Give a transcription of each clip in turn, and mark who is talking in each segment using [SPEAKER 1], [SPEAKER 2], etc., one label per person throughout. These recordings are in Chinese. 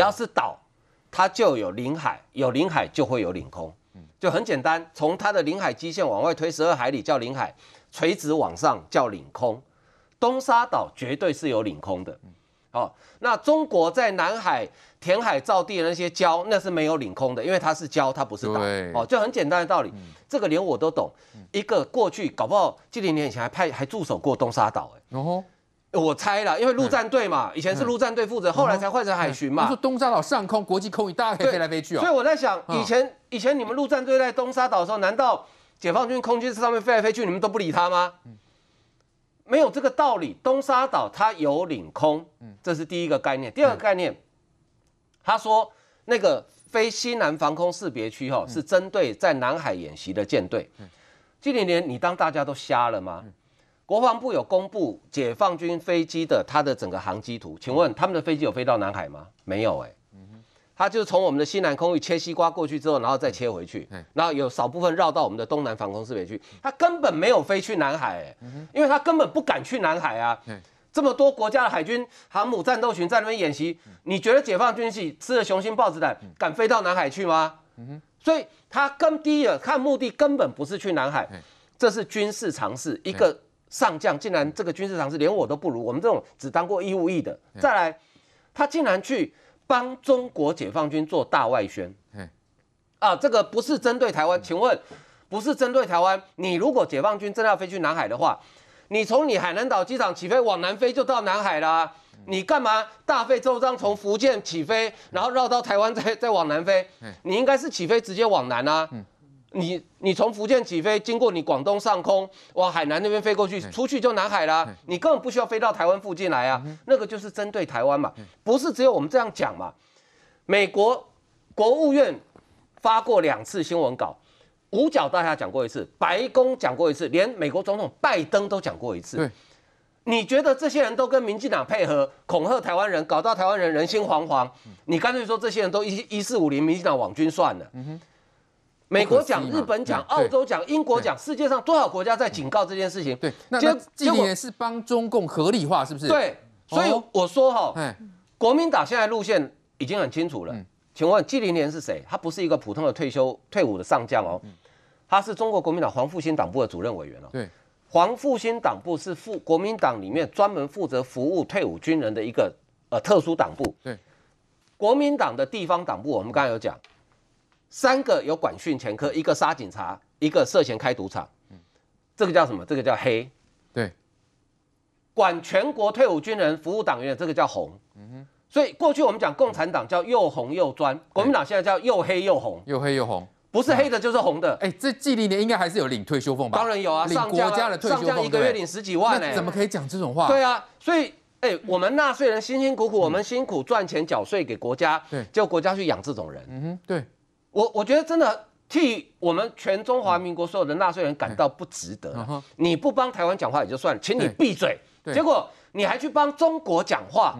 [SPEAKER 1] 要是岛，它就有领海，有领海就会有领空，就很简单，从它的领海基线往外推十二海里叫领海，垂直往上叫领空。东沙岛绝对是有领空的，哦，那中国在南海填海造地的那些礁，那是没有领空的，因为它是礁，它不是岛，哦，就很简单的道理，这个连我都懂。一个过去搞不好，几零年以前还派还驻守过东沙岛，哎，哦，我猜了，因为陆战队嘛，以前是陆战队负责，后来才换成海巡嘛。
[SPEAKER 2] 说东沙岛上空国际空域，大家可以飞来飞去哦。
[SPEAKER 1] 所以我在想，以前以前你们陆战队在东沙岛的时候，难道解放军空军在上面飞来飞去，你们都不理他吗？没有这个道理，东沙岛它有领空，这是第一个概念。第二个概念，他说那个非西南防空识别区哈，是针对在南海演习的舰队。这几年你当大家都瞎了吗？国防部有公布解放军飞机的它的整个航机图，请问他们的飞机有飞到南海吗？没有哎。它就是从我们的西南空域切西瓜过去之后，然后再切回去，然后有少部分绕到我们的东南防空识别区，它根本没有飞去南海，欸，因为它根本不敢去南海啊。这么多国家的海军航母战斗群在那边演习，你觉得解放军系吃了雄心豹子胆敢飞到南海去吗？所以它跟第一看目的根本不是去南海，这是军事常识。一个上将竟然这个军事常识连我都不如，我们这种只当过义务役的，再来他竟然去。帮中国解放军做大外宣，啊，这个不是针对台湾，请问，不是针对台湾？你如果解放军真的要飞去南海的话，你从你海南岛机场起飞往南飞就到南海啦，啊，你干嘛大费周章从福建起飞，然后绕到台湾再再往南飞？你应该是起飞直接往南啊。你你从福建起飞，经过你广东上空，往海南那边飞过去，出去就南海啦。你根本不需要飞到台湾附近来啊，那个就是针对台湾嘛，不是只有我们这样讲嘛。美国国务院发过两次新闻稿，五角大厦讲过一次，白宫讲过一次，连美国总统拜登都讲过一次。你觉得这些人都跟民进党配合，恐吓台湾人，搞到台湾人人心惶惶？你干脆说这些人都一一四五零民进党网军算了。美国讲，日本讲，澳洲讲，英国讲，世界上多少国家在警告这件事情？
[SPEAKER 2] 对，那这几年是帮中共合理化，是不是？
[SPEAKER 1] 对，所以我说哈，国民党现在路线已经很清楚了。请问纪凌年是谁？他不是一个普通的退休退伍的上将哦，他是中国国民党黄复兴党部的主任委员哦。对，黄复兴党部是副国民党里面专门负责服务退伍军人的一个呃特殊党部。对，国民党的地方党部，我们刚才有讲。三个有管训前科，一个杀警察，一个涉嫌开赌场，这个叫什么？这个叫黑。对，管全国退伍军人服务党员，这个叫红。所以过去我们讲共产党叫又红又专，国民党现在叫又黑又红。
[SPEAKER 2] 又黑又红，
[SPEAKER 1] 不是黑的就是红的。
[SPEAKER 2] 哎，这纪凌莲应该还是有领退休俸吧？
[SPEAKER 1] 当然有啊，
[SPEAKER 2] 领国家的退休俸，
[SPEAKER 1] 上将一个月领十几万，哎，
[SPEAKER 2] 怎么可以讲这种话？
[SPEAKER 1] 对啊，所以哎，我们纳税人辛辛苦苦，我们辛苦赚钱缴税给国家，对，结果国家去养这种人。嗯哼，对。我我觉得真的替我们全中华民国所有的纳税人感到不值得。你不帮台湾讲话也就算了，请你闭嘴。结果你还去帮中国讲话，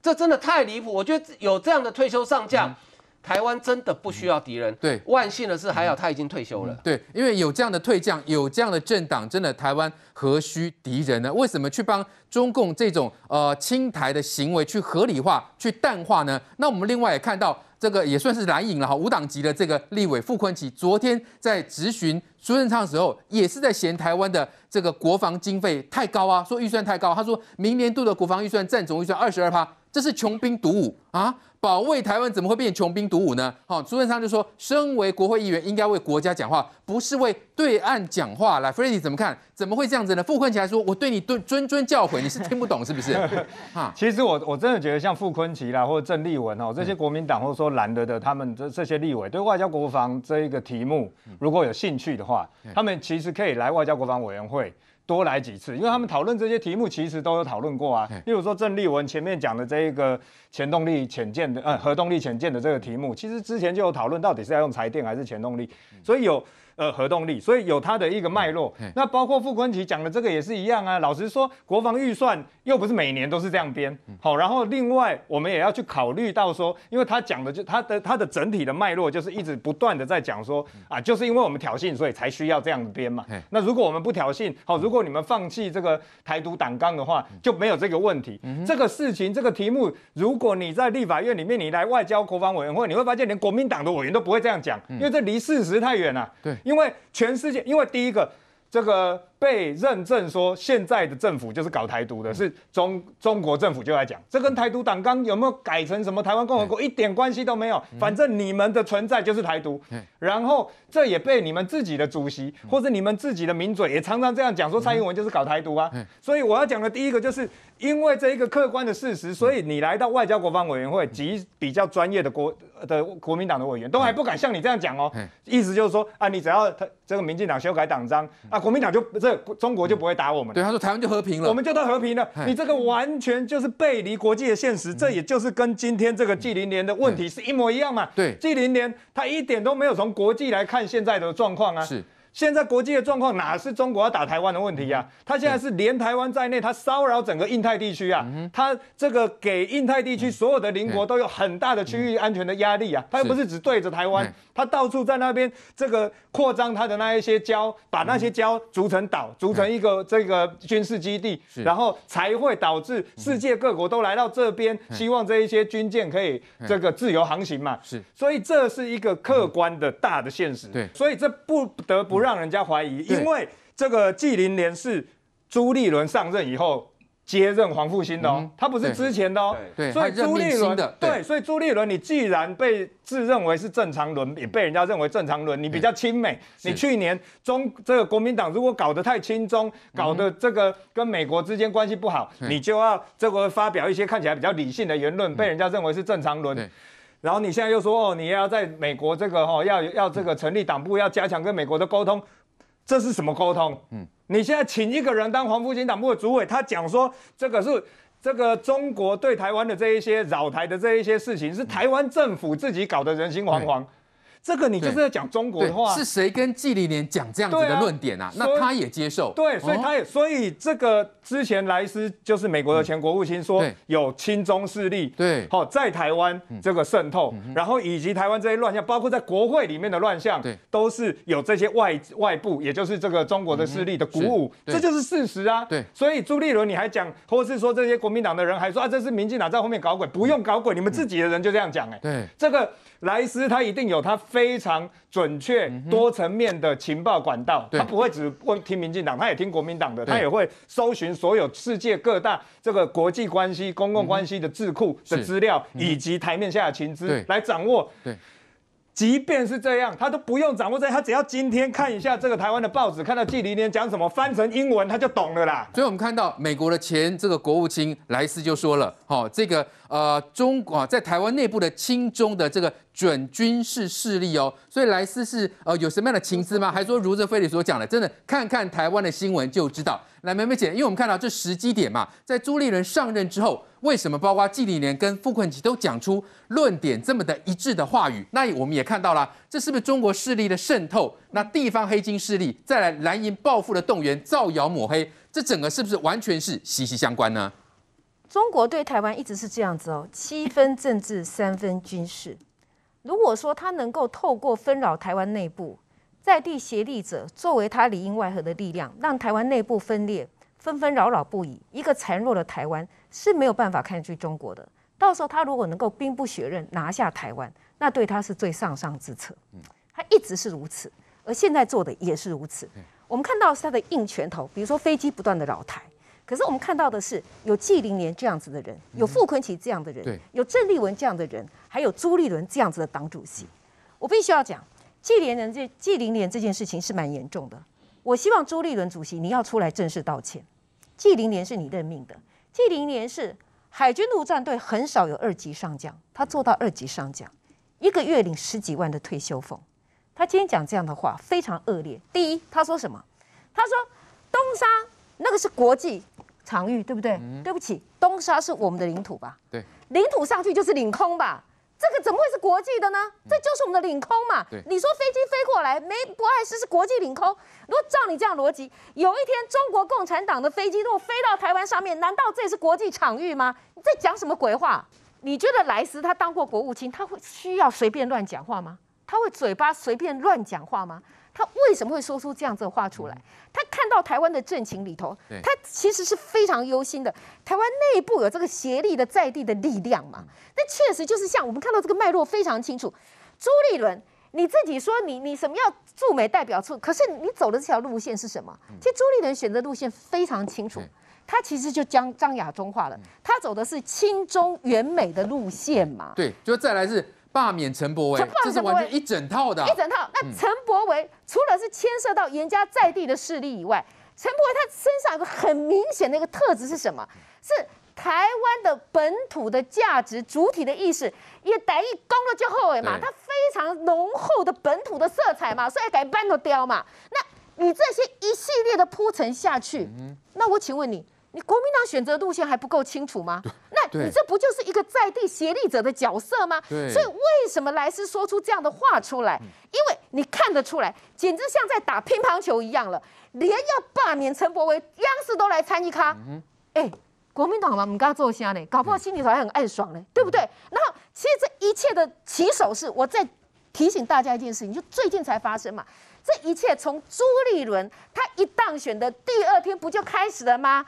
[SPEAKER 1] 这真的太离谱。我觉得有这样的退休上将，台湾真的不需要敌人。对，万幸的是还好他已经退休了。
[SPEAKER 2] 对，因为有这样的退将，有这样的政党，真的台湾何须敌人呢？为什么去帮中共这种呃亲台的行为去合理化、去淡化呢？那我们另外也看到。这个也算是蓝营了哈，无党籍的这个立委傅昆萁，昨天在质询苏贞昌的时候，也是在嫌台湾的这个国防经费太高啊，说预算太高，他说明年度的国防预算占总预算二十二趴，这是穷兵黩武啊。保卫台湾怎么会变穷兵黩武呢？好，苏贞昌就说，身为国会议员，应该为国家讲话，不是为对岸讲话。来，Freddy 怎么看？怎么会这样子呢？傅昆萁还说，我对你谆谆谆教诲，你是听不懂是不是？
[SPEAKER 3] 哈，其实我我真的觉得像傅昆萁啦，或者郑丽文哦，这些国民党或者说蓝的的他们这这些立委，对外交国防这一个题目如果有兴趣的话，他们其实可以来外交国防委员会。多来几次，因为他们讨论这些题目，其实都有讨论过啊。例如说郑丽文前面讲的这一个潜动力潜舰的，呃，核动力潜舰的这个题目，其实之前就有讨论到底是要用柴电还是潜动力，所以有。呃，核动力，所以有它的一个脉络。那包括傅昆萁讲的这个也是一样啊。老实说，国防预算又不是每年都是这样编。好，然后另外我们也要去考虑到说，因为他讲的就他的他的整体的脉络就是一直不断的在讲说啊，就是因为我们挑衅，所以才需要这样编嘛。那如果我们不挑衅，好，如果果你们放弃这个台独党纲的话，就没有这个问题。嗯、这个事情，这个题目，如果你在立法院里面，你来外交国防委员会，你会发现连国民党的委员都不会这样讲，因为这离事实太远了。对，因为全世界，因为第一个。这个被认证说现在的政府就是搞台独的，是中中国政府就来讲，这跟台独党纲有没有改成什么台湾共和国一点关系都没有，反正你们的存在就是台独。然后这也被你们自己的主席或者你们自己的名嘴也常常这样讲，说蔡英文就是搞台独啊。所以我要讲的第一个就是因为这一个客观的事实，所以你来到外交国防委员会及比较专业的国的国民党的委员都还不敢像你这样讲哦，意思就是说啊，你只要他这个民进党修改党章啊。国民党就这中国就不会打我们。
[SPEAKER 2] 对，他说台湾就和平了，
[SPEAKER 3] 我们就到和平了。你这个完全就是背离国际的现实，这也就是跟今天这个季零年的问题是一模一样嘛。对，季零年他一点都没有从国际来看现在的状况啊。是。现在国际的状况哪是中国要打台湾的问题呀、啊？他现在是连台湾在内，他骚扰整个印太地区啊！他这个给印太地区所有的邻国都有很大的区域安全的压力啊！他又不是只对着台湾，他到处在那边这个扩张他的那一些礁，把那些礁筑成岛，筑成一个这个军事基地，然后才会导致世界各国都来到这边，希望这一些军舰可以这个自由航行嘛。是，所以这是一个客观的大的现实。对，所以这不得不让。让人家怀疑，因为这个纪凌莲是朱立伦上任以后接任黄复兴的哦，他不是之前的哦。对，所以朱立伦对，所以朱立伦，你既然被自认为是正常轮，也被人家认为正常轮，你比较亲美。你去年中这个国民党如果搞得太亲中，搞得这个跟美国之间关系不好，你就要这个发表一些看起来比较理性的言论，被人家认为是正常轮。然后你现在又说哦，你要在美国这个哦，要要这个成立党部，要加强跟美国的沟通，这是什么沟通？嗯，你现在请一个人当黄复兴党部的主委，他讲说这个是这个中国对台湾的这一些扰台的这一些事情，是台湾政府自己搞得人心惶惶。这个你就是在讲中国的话，
[SPEAKER 2] 是谁跟季凌莲讲这样子的论点啊？那他也接受，
[SPEAKER 3] 对，所以他也，所以这个之前莱斯就是美国的前国务卿说有亲中势力，对，好在台湾这个渗透，然后以及台湾这些乱象，包括在国会里面的乱象，对，都是有这些外外部，也就是这个中国的势力的鼓舞，这就是事实啊。对，所以朱立伦你还讲，或是说这些国民党的人还说啊，这是民进党在后面搞鬼，不用搞鬼，你们自己的人就这样讲，哎，对，这个。莱斯他一定有他非常准确、多层面的情报管道，他不会只问听民进党，他也听国民党的，他也会搜寻所有世界各大这个国际关系、公共关系的智库的资料，以及台面下的情资来掌握。即便是这样，他都不用掌握这，他只要今天看一下这个台湾的报纸，看到季凌莲讲什么，翻成英文他就懂了啦。
[SPEAKER 2] 所以我们看到美国的前这个国务卿莱斯就说了，好，这个呃中国在台湾内部的亲中的这个准军事势力哦，所以莱斯是呃有什么样的情资吗？还说如这菲里所讲的，真的看看台湾的新闻就知道。来，梅梅姐，因为我们看到这时机点嘛，在朱立伦上任之后。为什么包括季凌莲跟傅昆萁都讲出论点这么的一致的话语？那我们也看到了，这是不是中国势力的渗透？那地方黑金势力再来蓝营报复的动员、造谣抹黑，这整个是不是完全是息息相关呢？
[SPEAKER 4] 中国对台湾一直是这样子哦，七分政治，三分军事。如果说他能够透过纷扰台湾内部在地协力者作为他里应外合的力量，让台湾内部分裂。纷纷扰扰不已，一个孱弱的台湾是没有办法抗拒中国的。到时候他如果能够兵不血刃拿下台湾，那对他是最上上之策。他一直是如此，而现在做的也是如此。我们看到是他的硬拳头，比如说飞机不断的扰台。可是我们看到的是有纪凌莲这样子的人，有傅昆萁这样的人，有郑丽文这样的人，还有朱立伦这样子的党主席。我必须要讲，季凌莲这纪凌莲这件事情是蛮严重的。我希望朱立伦主席你要出来正式道歉。纪凌莲是你任命的，纪凌莲是海军陆战队很少有二级上将，他做到二级上将，一个月领十几万的退休俸。他今天讲这样的话非常恶劣。第一，他说什么？他说东沙那个是国际场域，对不对？嗯、对不起，东沙是我们的领土吧？对，领土上去就是领空吧？这个怎么会是国际的呢？这就是我们的领空嘛。你说飞机飞过来，没不碍事是国际领空。如果照你这样逻辑，有一天中国共产党的飞机如果飞到台湾上面，难道这也是国际场域吗？你在讲什么鬼话？你觉得莱斯他当过国务卿，他会需要随便乱讲话吗？他会嘴巴随便乱讲话吗？他为什么会说出这样子的话出来？他看到台湾的政情里头，他其实是非常忧心的。台湾内部有这个协力的在地的力量嘛？那确实就是像我们看到这个脉络非常清楚。朱立伦，你自己说你你什么要驻美代表处，可是你走的这条路线是什么？其实朱立伦选择路线非常清楚，他其实就将张亚中化了，他走的是亲中援美的路线嘛？
[SPEAKER 2] 对，就再来是。罢免陈柏惟，这是完全一整套的，
[SPEAKER 4] 一整套。那陈柏惟除了是牵涉到严家在地的势力以外，陈柏惟他身上有个很明显的一个特质是什么？是台湾的本土的价值主体的意识，也台语讲了就好嘛，他非常浓厚的本土的色彩嘛，所以改搬都雕嘛。那你这些一系列的铺陈下去，那我请问你。你国民党选择路线还不够清楚吗？那你这不就是一个在地协力者的角色吗？所以为什么莱斯说出这样的话出来？因为你看得出来，简直像在打乒乓球一样了。连要罢免陈柏惟，央视都来参与咖。哎，国民党嘛，唔敢做声呢，搞不好心里头还很暗爽呢，对不对？然后，其实这一切的起手式，我再提醒大家一件事情，就最近才发生嘛。这一切从朱立伦他一当选的第二天不就开始了吗？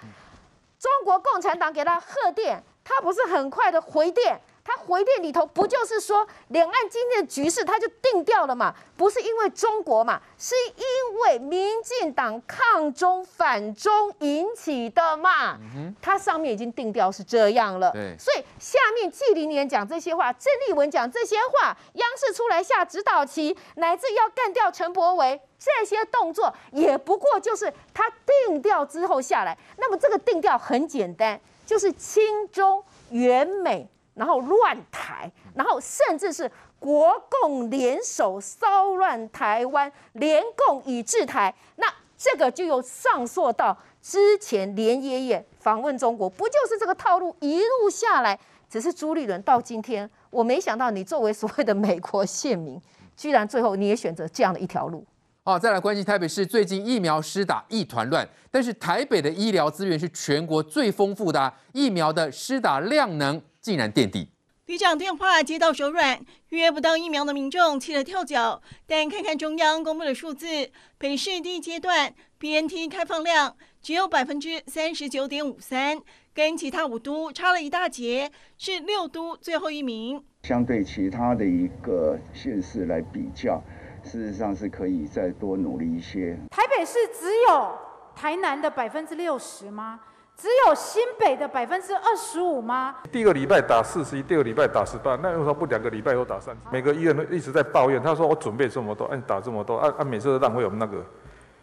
[SPEAKER 4] 中国共产党给他贺电，他不是很快的回电。他回电里头不就是说，两岸今天的局势他就定掉了嘛？不是因为中国嘛，是因为民进党抗中反中引起的嘛？他上面已经定调是这样了。所以下面纪凌年讲这些话，郑丽文讲这些话，央视出来下指导棋，乃至要干掉陈柏维，这些动作也不过就是他定调之后下来。那么这个定调很简单，就是亲中援美。然后乱台，然后甚至是国共联手骚乱台湾，联共以制台，那这个就又上溯到之前连爷爷访问中国，不就是这个套路一路下来？只是朱立伦到今天，我没想到你作为所谓的美国线民，居然最后你也选择这样的一条路。
[SPEAKER 2] 好，再来关心台北市最近疫苗施打一团乱，但是台北的医疗资源是全国最丰富的，疫苗的施打量能。竟然垫底，
[SPEAKER 5] 旅长电话接到手软，约不到疫苗的民众气得跳脚。但看看中央公布的数字，北市第一阶段 BNT 开放量只有百分之三十九点五三，跟其他五都差了一大截，是六都最后一名。
[SPEAKER 6] 相对其他的一个县市来比较，事实上是可以再多努力一些。
[SPEAKER 7] 台北市只有台南的百分之六十吗？只有新北的百分之二十五吗？
[SPEAKER 8] 第一个礼拜打四十一，第二个礼拜打十八，那为什么不两个礼拜都打三？每个医院都一直在抱怨，他说我准备这么多，按打这么多，按按每次都浪费我们那个，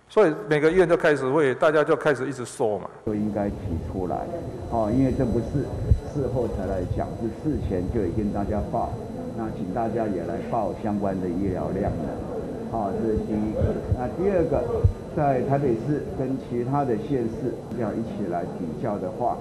[SPEAKER 8] 所以每个医院就开始会，大家就开始一直说嘛。
[SPEAKER 6] 都应该提出来，哦，因为这不是事后才来讲，是事前就已经大家报，那请大家也来报相关的医疗量的。好，这是第一个。那第二个，在台北市跟其他的县市要一起来比较的话，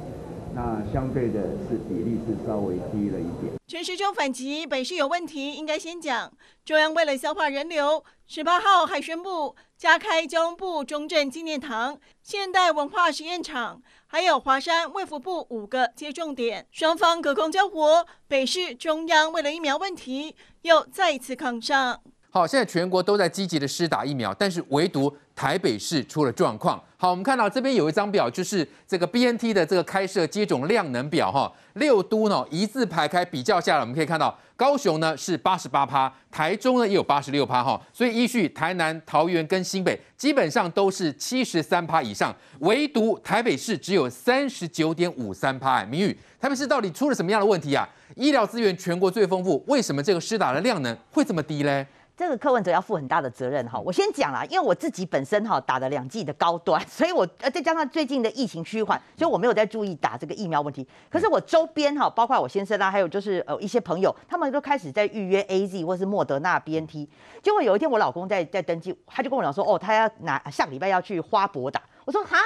[SPEAKER 6] 那相对的是比例是稍微低了一点。
[SPEAKER 5] 陈时中反击，北市有问题应该先讲。中央为了消化人流，十八号还宣布加开交通部中正纪念堂、现代文化实验场，还有华山卫福部五个接种点，双方隔空交火。北市中央为了疫苗问题又再一次抗上。
[SPEAKER 2] 好，现在全国都在积极的施打疫苗，但是唯独台北市出了状况。好，我们看到这边有一张表，就是这个 BNT 的这个开设接种量能表哈。六都呢一字排开比较下来，我们可以看到高雄呢是八十八趴，台中呢也有八十六趴哈。所以依序台南、桃园跟新北基本上都是七十三趴以上，唯独台北市只有三十九点五三趴。明宇，台北市到底出了什么样的问题啊？医疗资源全国最丰富，为什么这个施打的量能会这么低嘞？
[SPEAKER 9] 这个柯文哲要负很大的责任哈，我先讲啦，因为我自己本身哈打了两剂的高端，所以我呃再加上最近的疫情趋缓，所以我没有在注意打这个疫苗问题。可是我周边哈，包括我先生啦，还有就是呃一些朋友，他们都开始在预约 AZ 或是莫德纳 BNT。结果有一天我老公在在登记，他就跟我讲说，哦，他要拿下个礼拜要去花博打。我说哈，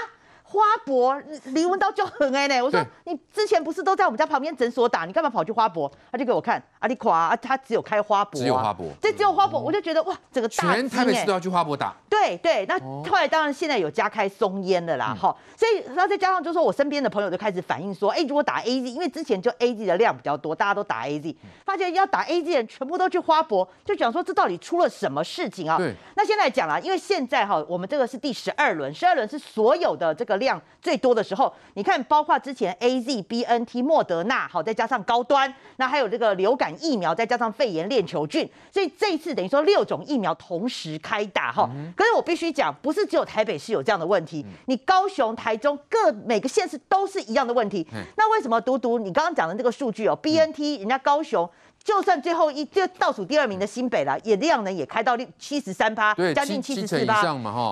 [SPEAKER 9] 花博李文刀就很哎呢，我说你之前不是都在我们家旁边诊所打，你干嘛跑去花博？他就给我看，阿里垮啊，他只有开花博，
[SPEAKER 2] 只有花博，
[SPEAKER 9] 这只有花博，我就觉得哇，整个大
[SPEAKER 2] 全台北市都要去花博打。
[SPEAKER 9] 对对，那后来当然现在有加开松烟的啦，哈，所以然后再加上就是说我身边的朋友就开始反映说，哎，如果打 AZ，因为之前就 AZ 的量比较多，大家都打 AZ，发现要打 AZ 的人全部都去花博，就讲说这到底出了什么事情啊？对，那现在讲了，因为现在哈，我们这个是第十二轮，十二轮是所有的这个量最多的。的时候，你看，包括之前 A Z、B N T、莫德纳，好，再加上高端，那还有这个流感疫苗，再加上肺炎链球菌，所以这一次等于说六种疫苗同时开打哈。可是我必须讲，不是只有台北市有这样的问题，你高雄、台中各每个县市都是一样的问题。那为什么独独你刚刚讲的这个数据哦，B N T 人家高雄。就算最后一就倒数第二名的新北了，也量能也开到七十三趴，将近七十四趴。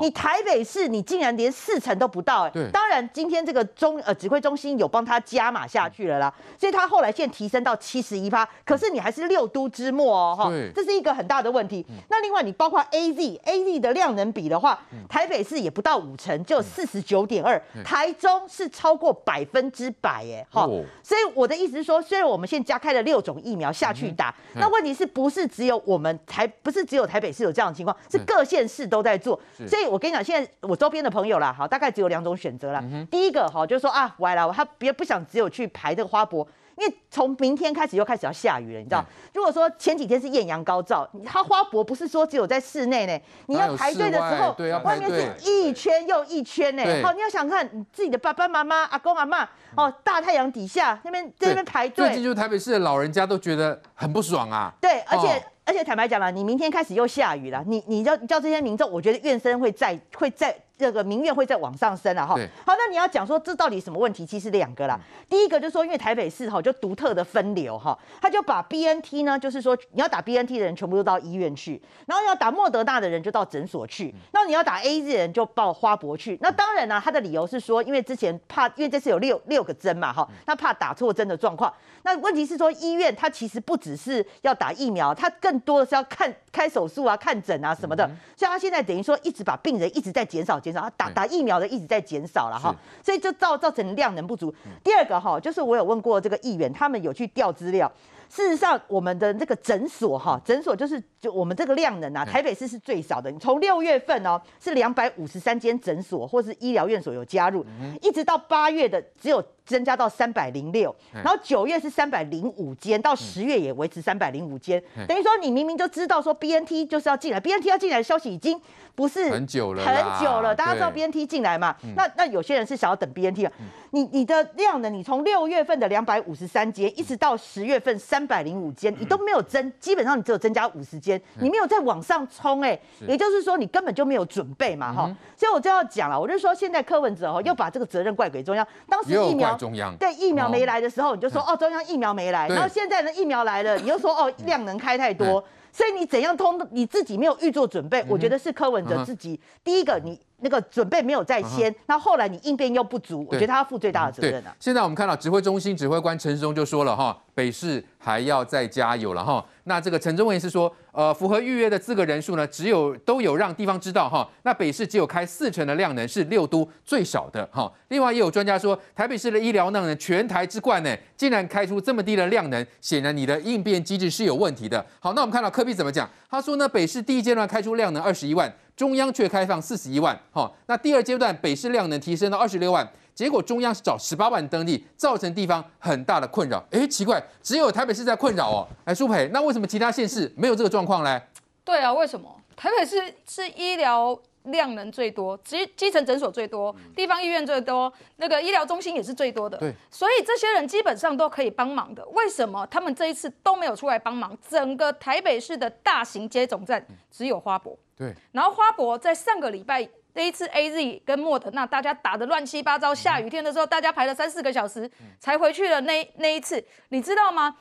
[SPEAKER 9] 你台北市你竟然连四成都不到哎、欸！当然今天这个中呃指挥中心有帮他加码下去了啦，所以他后来现在提升到七十一趴。可是你还是六都之末哦哈，这是一个很大的问题。那另外你包括 A Z A Z 的量能比的话，台北市也不到五成，就四十九点二，台中是超过百分之百哎哈。所以我的意思是说，虽然我们现在加开了六种疫苗下去。去打，那问题是不是只有我们台，不是只有台北市有这样的情况，是各县市都在做。所以我跟你讲，现在我周边的朋友啦，好，大概只有两种选择啦。第一个哈，就是说啊，歪了，他别不想只有去排这个花博。因为从明天开始又开始要下雨了，你知道？如果说前几天是艳阳高照，它花博不是说只有在室内呢，你要排队的时候，外面是一圈又一圈呢。好，你要想看你自己的爸爸妈妈、阿公阿妈哦，大太阳底下那边在那边排队。
[SPEAKER 2] 最近就是台北市的老人家都觉得很不爽啊。
[SPEAKER 9] 对，而且而且坦白讲了，你明天开始又下雨了，你你叫叫这些民众，我觉得怨声会再会再。这个民怨会再往上升了哈。好，那你要讲说这到底什么问题？其实两个啦。第一个就是说，因为台北市哈就独特的分流哈，他就把 BNT 呢，就是说你要打 BNT 的人全部都到医院去，然后要打莫德纳的人就到诊所去，那你要打 AZ 的人就到花博去。那当然呢，他的理由是说，因为之前怕，因为这次有六六个针嘛哈，那怕打错针的状况。那问题是说，医院它其实不只是要打疫苗，它更多的是要看开手术啊、看诊啊什么的。所以他现在等于说一直把病人一直在减少。减少，他打打疫苗的一直在减少了哈，所以就造造成量能不足。第二个哈，就是我有问过这个议员，他们有去调资料。事实上，我们的这个诊所哈，诊所就是就我们这个量能啊，台北市是最少的。你从六月份哦，是两百五十三间诊所或是医疗院所有加入，一直到八月的只有增加到三百零六，然后九月是三百零五间，到十月也维持三百零五间。等于说你明明就知道说 BNT 就是要进来，BNT 要进来的消息已经不是
[SPEAKER 2] 很久了，
[SPEAKER 9] 很久了。大家知道 BNT 进来嘛？那那有些人是想要等 BNT 啊。你你的量呢？你从六月份的两百五十三间，一直到十月份三百零五间，你都没有增，基本上你只有增加五十间，你没有再往上冲哎，也就是说你根本就没有准备嘛哈。所以我就要讲了，我就说现在柯文哲哈又把这个责任怪给中央，当时疫苗
[SPEAKER 2] 中央
[SPEAKER 9] 对疫苗没来的时候，你就说哦中央疫苗没来，然后现在呢疫苗来了，你又说哦量能开太多，所以你怎样通你自己没有预做准备，我觉得是柯文哲自己第一个你。那个准备没有在先，那后来你应变又不足，我觉得他要负最大的责任啊。
[SPEAKER 2] 现在我们看到指挥中心指挥官陈时中就说了哈，北市还要再加油了哈。那这个陈忠文是说，呃，符合预约的资格人数呢，只有都有让地方知道哈。那北市只有开四成的量能，是六都最少的哈。另外也有专家说，台北市的医疗量能全台之冠呢，竟然开出这么低的量能，显然你的应变机制是有问题的。好，那我们看到柯比怎么讲？他说呢，北市第一阶段开出量能二十一万。中央却开放四十一万，好，那第二阶段北市量能提升到二十六万，结果中央是找十八万登记，造成地方很大的困扰。哎，奇怪，只有台北市在困扰哦。哎，舒培，那为什么其他县市没有这个状况呢？
[SPEAKER 10] 对啊，为什么？台北市是医疗量能最多，基基层诊所最多，地方医院最多，那个医疗中心也是最多的。对，所以这些人基本上都可以帮忙的。为什么他们这一次都没有出来帮忙？整个台北市的大型接种站只有花博。对，然后花博在上个礼拜那一次 A Z 跟莫德纳大家打的乱七八糟，下雨天的时候大家排了三四个小时才回去了那。那那一次你知道吗？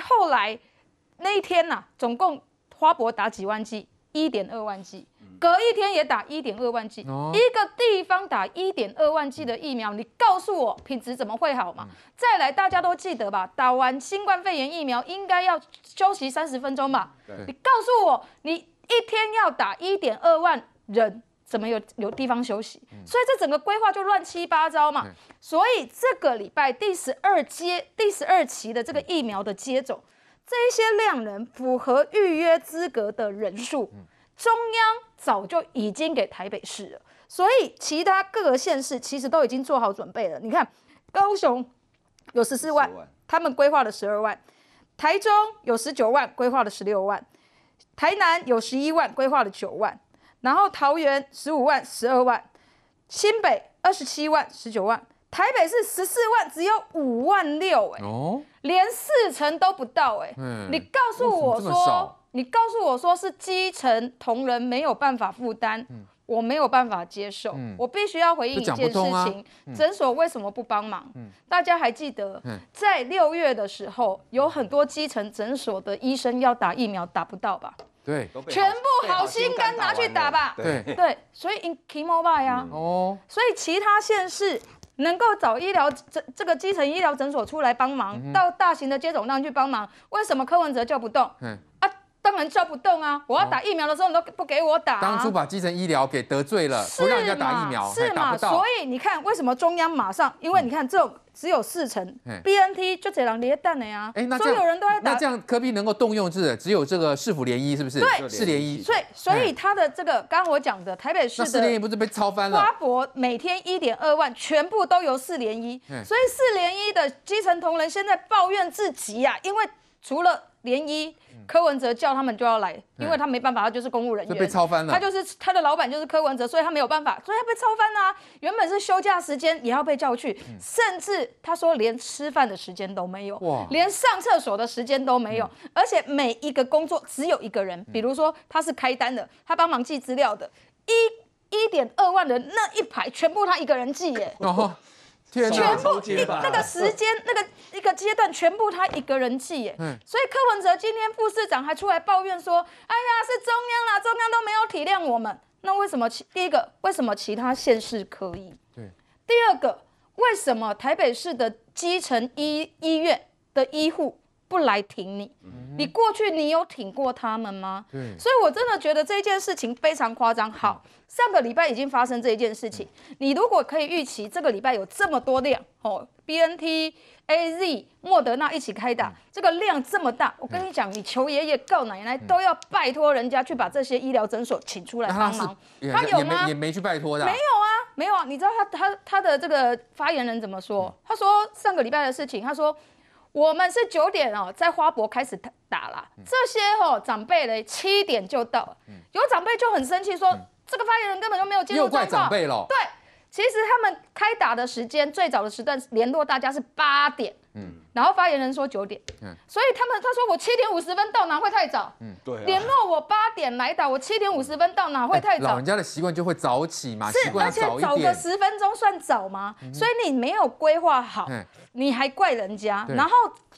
[SPEAKER 10] 后来那一天呐、啊，总共花博打几万剂，一点二万剂，隔一天也打一点二万剂，哦、一个地方打一点二万剂的疫苗，你告诉我品质怎么会好嘛？再来，大家都记得吧？打完新冠肺炎疫苗应该要休息三十分钟吧？你告诉我你。一天要打一点二万人怎么有有地方休息？所以这整个规划就乱七八糟嘛。所以这个礼拜第十二阶第十二期的这个疫苗的接种，这一些量能符合预约资格的人数，中央早就已经给台北市了。所以其他各个县市其实都已经做好准备了。你看，高雄有十四万，他们规划了十二万；台中有十九万，规划了十六万；台南有十一万，规划了九万；然后桃园十五万，十二万；新北二十七万，十九万；台北市十四万，只有五万六，哎，哦，连四成都不到，哎，嗯，你告诉我说，你告诉我说是基层同仁没有办法负担。嗯我没有办法接受，嗯、我必须要回应一件事情：啊嗯、诊所为什么不帮忙？嗯、大家还记得，嗯、在六月的时候，有很多基层诊所的医生要打疫苗，打不到吧？
[SPEAKER 2] 对，
[SPEAKER 10] 全部好心肝拿去打吧。
[SPEAKER 2] 对。
[SPEAKER 10] 对，所以 in Kmobile 呀，哦，所以其他县市能够找医疗这这个基层医疗诊所出来帮忙，嗯、到大型的接种站去帮忙，为什么柯文哲叫不动？嗯当然叫不动啊！我要打疫苗的时候，你都不给我打。
[SPEAKER 2] 当初把基层医疗给得罪了，不让人家打疫苗，
[SPEAKER 10] 是嘛？所以你看，为什么中央马上？因为你看，这种只有四成，BNT 就这样连弹的呀。哎，那所有人都在打。
[SPEAKER 2] 那这样科比能够动用是只有这个市府联医，是不是？
[SPEAKER 10] 对，
[SPEAKER 2] 市联医。
[SPEAKER 10] 所以，所以他的这个，刚刚我讲的台北市的
[SPEAKER 2] 市联医不是被抄翻了？
[SPEAKER 10] 花博每天一点二万，全部都由市联医。所以市联医的基层同仁现在抱怨至极呀，因为除了联医。柯文哲叫他们就要来，因为他没办法，他就是公务人员，
[SPEAKER 2] 被抄翻了。
[SPEAKER 10] 他就是他的老板就是柯文哲，所以他没有办法，所以他被抄翻了啊。原本是休假时间也要被叫去，甚至他说连吃饭的时间都没有，哇，连上厕所的时间都没有，而且每一个工作只有一个人，比如说他是开单的，他帮忙记资料的，一一点二万人那一排全部他一个人记耶。全部一那个时间那个一个阶段，全部他一个人记耶。嗯。所以柯文哲今天副市长还出来抱怨说：“哎呀，是中央啦，中央都没有体谅我们。”那为什么其第一个为什么其他县市可以？对。第二个为什么台北市的基层医医院的医护不来挺你？你过去你有挺过他们吗？对。所以我真的觉得这件事情非常夸张。好。上个礼拜已经发生这一件事情，你如果可以预期这个礼拜有这么多量哦，BNT、AZ、莫德纳一起开打，这个量这么大，我跟你讲，你求爷爷告奶奶都要拜托人家去把这些医疗诊所请出来帮忙。
[SPEAKER 2] 他有吗？也没去拜托的。
[SPEAKER 10] 没有啊，没有啊。你知道他他他的这个发言人怎么说？他说上个礼拜的事情，他说我们是九点哦，在花博开始打了，这些哦长辈嘞七点就到。了，有长辈就很生气说。这个发言人根本就没有接受状况。对，其实他们开打的时间最早的时段联络大家是八点，嗯，然后发言人说九点，嗯，所以他们他说我七点五十分到哪会太早？嗯，对，联络我八点来打，我七点五十分到哪会太早？
[SPEAKER 2] 老人家的习惯就会早起嘛，
[SPEAKER 10] 是，而且早个十分钟算早吗？所以你没有规划好，你还怪人家，然后。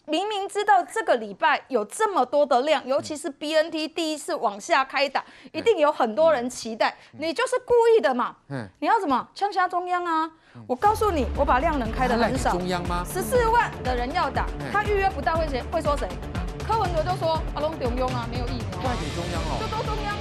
[SPEAKER 10] 明明知道这个礼拜有这么多的量，尤其是 BNT 第一次往下开打，一定有很多人期待。你就是故意的嘛？嗯，你要怎么呛下中央啊？我告诉你，我把量能开的很少。
[SPEAKER 2] 中央吗？
[SPEAKER 10] 十四万的人要打，他预约不到会谁？会说谁？柯文哲就说阿龙中央啊，没有疫苗。
[SPEAKER 2] 怪给中央哦。
[SPEAKER 10] 就都中央。